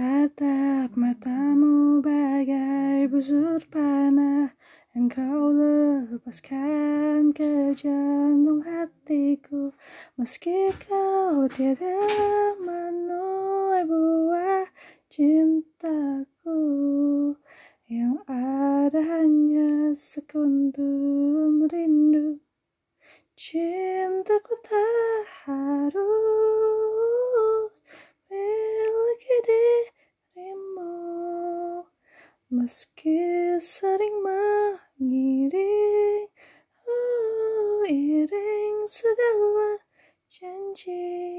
Tatap matamu bagai busur panah Engkau lepaskan ke jantung hatiku. Meski kau tiada menuai buah cintaku Yang ada hanya sekuntum rindu. Cintaku tak Meski sering mengiring oh, Iring segala janji